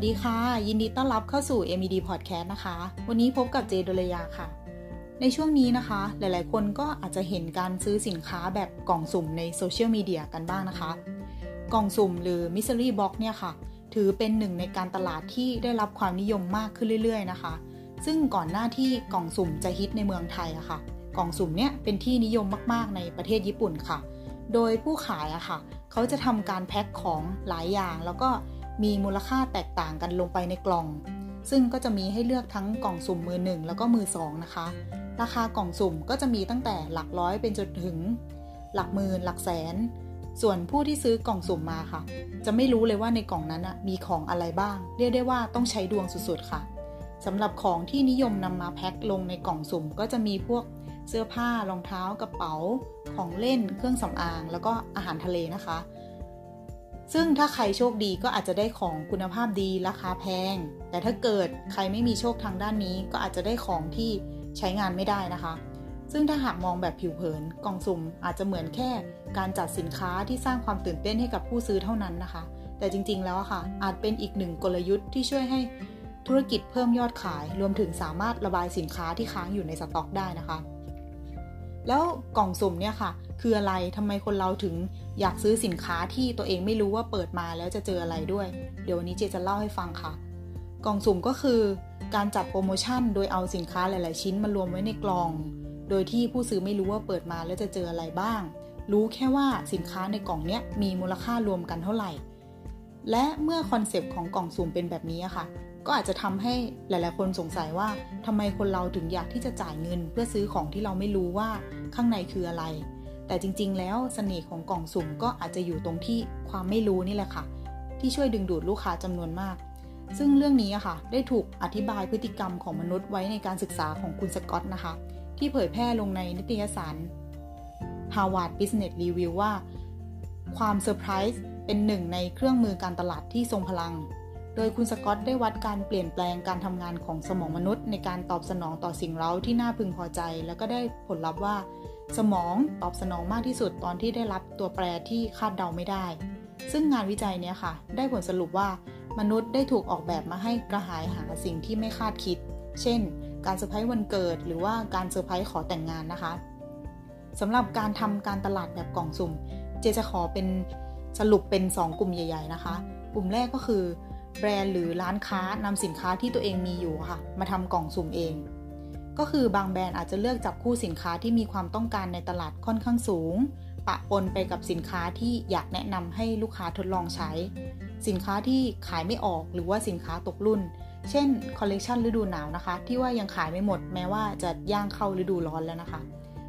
วัสดีค่ะ ยินดีต้อนรับเข้าสู่ MED Podcast นะคะ วันนี้พบกับเจโดลยาค่ะ ในช่วงนี้นะคะ หลายๆ คนก็อาจจะเห็นการซื้อสินค้าแบบกล่องสุ่มในโซเชียลมีเดียกันบ้างนะคะ กล่องสุ่มหรือ Mystery Box เนี่ยค่ะ ถือเป็นหนึ่งในการตลาดที่ได้รับความนิยมมากขึ้นเรื่อยๆ นะคะ ซึ่งก่อนหน้าที่กล่องสุ่มจะฮิตในเมืองไทยอะค่ะ กล่องสุ่มเนี่ยเป็นที่นิยมมากๆ ในประเทศญี่ปุ่นค่ะ โดยผู้ขายอะค่ะ เขาจะทำการแพ็คของหลายอย่างแล้วก็ มีมูลค่าแตกต่างกันลงไปในกล่อง ซึ่งก็จะมีให้เลือกทั้งกล่องสุ่มมือหนึ่งแล้วก็มือสองนะคะ ราคากล่องสุ่มก็จะมีตั้งแต่หลักร้อยเป็นจนถึง หลักหมื่นหลักแสน ส่วนผู้ที่ซื้อกล่องสุ่มมาค่ะ จะไม่รู้เลยว่าในกล่องนั้นมีของอะไรบ้าง เรียกได้ว่าต้องใช้ดวงสุดๆค่ะสำหรับของที่นิยมนำมาแพ็คลงในกล่องสุ่ม ก็จะมีพวกเสื้อผ้ารองเท้ากระเป๋า ของเล่นเครื่องสำอาง แล้วก็อาหารทะเลนะคะ ซึ่งถ้าใครโชคดีก็อาจจะได้ของคุณภาพดีราคาแพง แต่ถ้าเกิดใครไม่มีโชคทางด้านนี้ ก็อาจจะได้ของที่ใช้งานไม่ได้นะคะ ซึ่งถ้าหากมองแบบผิวเผินกล่องสุ่มอาจจะเหมือนแค่การจัดสินค้าที่สร้างความตื่นเต้นให้กับผู้ซื้อเท่านั้นนะคะ แต่จริงๆแล้วค่ะ อาจเป็นอีกหนึ่งกลยุทธ์ที่ช่วยให้ธุรกิจเพิ่มยอดขาย รวมถึงสามารถระบายสินค้าที่ค้างอยู่ในสต็อกได้นะคะ แล้วกล่องสุ่มเนี่ยค่ะ คืออะไรทำไมคนเราถึงอยากซื้อสินค้าที่ตัวเองไม่รู้ว่าเปิดมาแล้วจะเจออะไรด้วย เดี๋ยววันนี้เจจะเล่าให้ฟังค่ะ กล่องสุ่มก็คือการจัดโปรโมชั่น โดยเอาสินค้าหลาย ๆ ชิ้นมารวมไว้ในกล่อง โดยที่ผู้ซื้อไม่รู้ว่าเปิดมาแล้วจะเจออะไรบ้าง รู้แค่ว่าสินค้าในกล่องนี้มีมูลค่ารวมกันเท่าไหร่ และเมื่อคอนเซปต์ของกล่องสุ่มเป็นแบบนี้ค่ะ ก็อาจจะทำให้หลาย ๆ คนสงสัยว่าทำไมคนเราถึงอยากที่จะจ่ายเงิน เพื่อซื้อของที่เราไม่รู้ว่าข้างในคืออะไร แต่จริง ๆ แล้วเสน่ห์ของกล่องสุ่มก็อาจจะอยู่ตรงที่ความไม่รู้นี่แหละค่ะ ที่ช่วยดึงดูดลูกค้าจำนวนมาก ซึ่งเรื่องนี้ค่ะ ได้ถูกอธิบายพฤติกรรมของมนุษย์ไว้ในการศึกษาของคุณสกอตนะคะ ที่เผยแพร่ลงในนิตยสาร Harvard Business Review ว่า ความเซอร์ไพรส์เป็นหนึ่งในเครื่องมือการตลาดที่ทรงพลัง โดยคุณสกอตได้วัดการเปลี่ยนแปลงการทำงานของสมองมนุษย์ ในการตอบสนองต่อสิ่งเร้าที่น่าพึงพอใจ แล้วก็ได้ผลลัพธ์ว่า สมองตอบสนองมากที่สุดตอนที่ได้รับตัวแปรที่คาดเดาไม่ได้ ซึ่งงานวิจัยเนี้ยค่ะ ได้ผลสรุปว่ามนุษย์ได้ถูกออกแบบมาให้กระหายหาสิ่งที่ไม่คาดคิด เช่น การเซอร์ไพรส์วันเกิด หรือว่าการเซอร์ไพรส์ขอแต่งงานนะคะสำหรับการทำการตลาดแบบกล่องสุ่ม เจจะขอเป็นสรุปเป็น 2 กลุ่มใหญ่ ๆ นะคะ กลุ่มแรกก็คือ แบรนด์หรือร้านค้านำสินค้าที่ตัวเองมีอยู่ค่ะ มาทำกล่องสุ่มเอง ก็คือบางแบรนด์อาจจะเลือกจับคู่สินค้าที่มีความต้องการในตลาดค่อนข้างสูง ปะปนไปกับสินค้าที่อยากแนะนำให้ลูกค้าทดลองใช้ สินค้าที่ขายไม่ออกหรือว่าสินค้าตกรุ่น เช่นคอลเลกชันฤดูหนาวนะคะ ที่ว่ายังขายไม่หมดแม้ว่าจะย่างเข้าฤดูร้อนแล้วนะคะ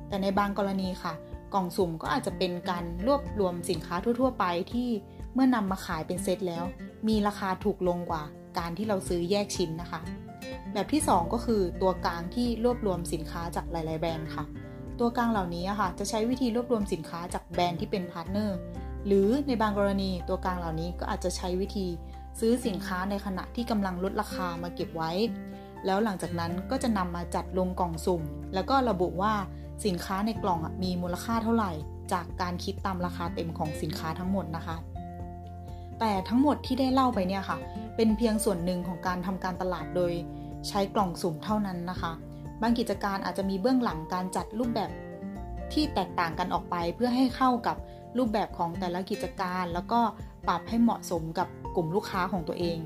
แต่ในบางกรณีค่ะ กล่องสุ่มก็อาจจะเป็นการรวบรวมสินค้าทั่ว ๆ ไปที่ เมื่อนำมาขายเป็นเซตแล้ว มีราคาถูกลงกว่าการที่เราซื้อแยกชิ้นนะคะ แบบที่ 2 ก็คือตัวกลางที่รวบรวมสินค้าจากหลาย ๆ แบรนด์ค่ะ ตัวกลางเหล่านี้ค่ะ จะใช้วิธีรวบรวมสินค้าจากแบรนด์ที่เป็น partnerหรือในบางกรณีตัวกลางเหล่านี้ก็อาจจะใช้วิธีซื้อสินค้าในขณะที่กำลังลดราคามาเก็บไว้ แล้วหลังจากนั้นก็จะนำมาจัดลงกล่องสุ่ม แล้วก็ระบุว่าสินค้าในกล่องมีมูลค่าเท่าไหร่ จากการคิดตามราคาเต็มของสินค้าทั้งหมดนะคะ แต่ทั้งหมดที่ได้เล่าไปเนี่ยค่ะ เป็นเพียงส่วนหนึ่งของการทำการตลาดโดยใช้กล่องสุ่มเท่านั้นนะคะ บางกิจการอาจจะมีเบื้องหลังการจัดรูปแบบที่แตกต่างกันออกไป เพื่อให้เข้ากับรูปแบบของแต่ละกิจการ แล้วก็ปรับให้เหมาะสมกับกลุ่มลูกค้าของตัวเอง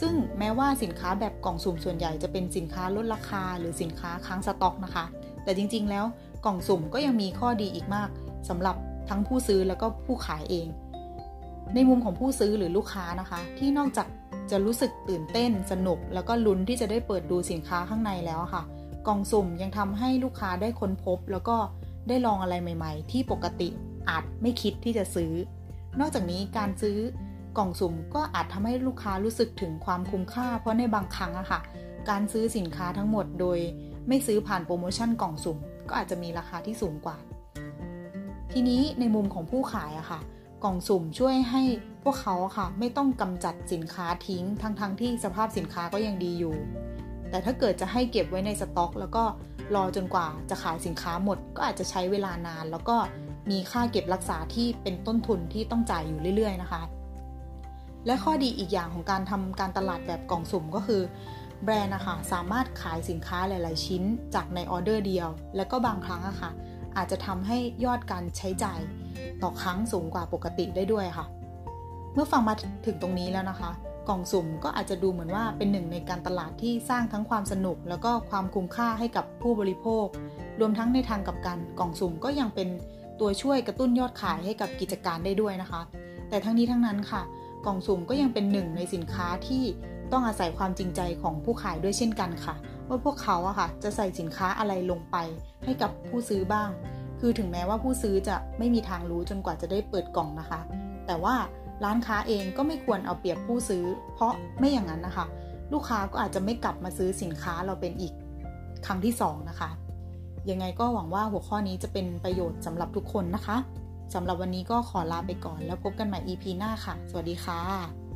ซึ่งแม้ว่าสินค้าแบบกล่องสุ่มส่วนใหญ่จะเป็นสินค้าลดราคา หรือสินค้าค้างสต็อกนะคะ แต่จริงๆ แล้วกล่องสุ่มก็ยังมีข้อดีอีกมากสำหรับทั้งผู้ซื้อแล้วก็ผู้ขายเอง ในมุมของผู้ซื้อหรือลูกค้านะคะ ที่นอกจากจะรู้สึกตื่นเต้นสนุก แล้วก็ลุ้นที่จะได้เปิดดูสินค้าข้างในแล้วค่ะ กล่องสุ่มยังทำให้ลูกค้าได้ค้นพบ แล้วก็ได้ลองอะไรใหม่ ๆ ที่ปกติอาจไม่คิดที่จะซื้อ นอกจากนี้การซื้อกล่องสุ่มก็อาจทำให้ลูกค้ารู้สึกถึงความคุ้มค่า เพราะในบางครั้งอะค่ะ การซื้อสินค้าทั้งหมดโดย ไม่ซื้อผ่านโปรโมชั่นกล่องสุ่ม ก็อาจจะมีราคาที่สูงกว่า ทีนี้ในมุมของผู้ขายอะค่ะ กล่องสุ่มช่วยให้พวกเขาค่ะ ไม่ต้องกำจัดสินค้าทิ้งทั้งๆทที่สภาพสินค้าก็ยังดีอยู่ แต่ถ้าเกิดจะให้เก็บไว้ในสต็อก แล้วก็รอจนกว่าจะขายสินค้าหมด ก็อาจจะใช้เวลานาน แล้วก็มีค่าเก็บรักษาที่เป็นต้นทุนที่ต้องจ่ายอยู่เรื่อย ๆ นะคะ และข้อดีอีกอย่างของการทำการตลาดแบบกล่องสุ่มก็คือแบรนด์นะคะสามารถขายสินค้าหลาย ๆ ชิ้นจากในออเดอร์เดียว แล้วก็บางครั้งอะค่ะอาจจะทำให้ยอดการใช้จ่าย ต่อครั้งสูงกว่าปกติได้ด้วยค่ะ เมื่อฟังมาถึงตรงนี้แล้วนะคะ กล่องสุ่มก็อาจจะดูเหมือนว่าเป็นหนึ่งในการตลาดที่สร้างทั้งความสนุก แล้วก็ความคุ้มค่าให้กับผู้บริโภค รวมทั้งในทางกับการกล่องสุ่มก็ยังเป็นตัวช่วยกระตุ้นยอดขายให้กับกิจการได้ด้วยนะคะ แต่ทั้งนี้ทั้งนั้นค่ะ กล่องสุ่มก็ยังเป็นหนึ่งในสินค้าที่ต้องอาศัยความจริงใจของผู้ขายด้วยเช่นกันค่ะ ว่าพวกเขาอะค่ะจะใส่สินค้าอะไรลงไปให้กับผู้ซื้อบ้าง คือถึงแม้ว่าผู้ซื้อจะไม่มีทางรู้จนกว่าจะได้เปิดกล่องนะคะ แต่ว่าร้านค้าเองก็ไม่ควรเอาเปรียบผู้ซื้อ เพราะไม่อย่างนั้นนะคะ ลูกค้าก็อาจจะไม่กลับมาซื้อสินค้าเราเป็นอีกครั้งที่ 2 นะคะ ยังไงก็หวังว่าหัวข้อนี้จะเป็นประโยชน์สำหรับทุกคนนะคะสำหรับวันนี้ก็ขอลาไปก่อนแล้วพบกันใหม่ EP หน้าค่ะ สวัสดีค่ะ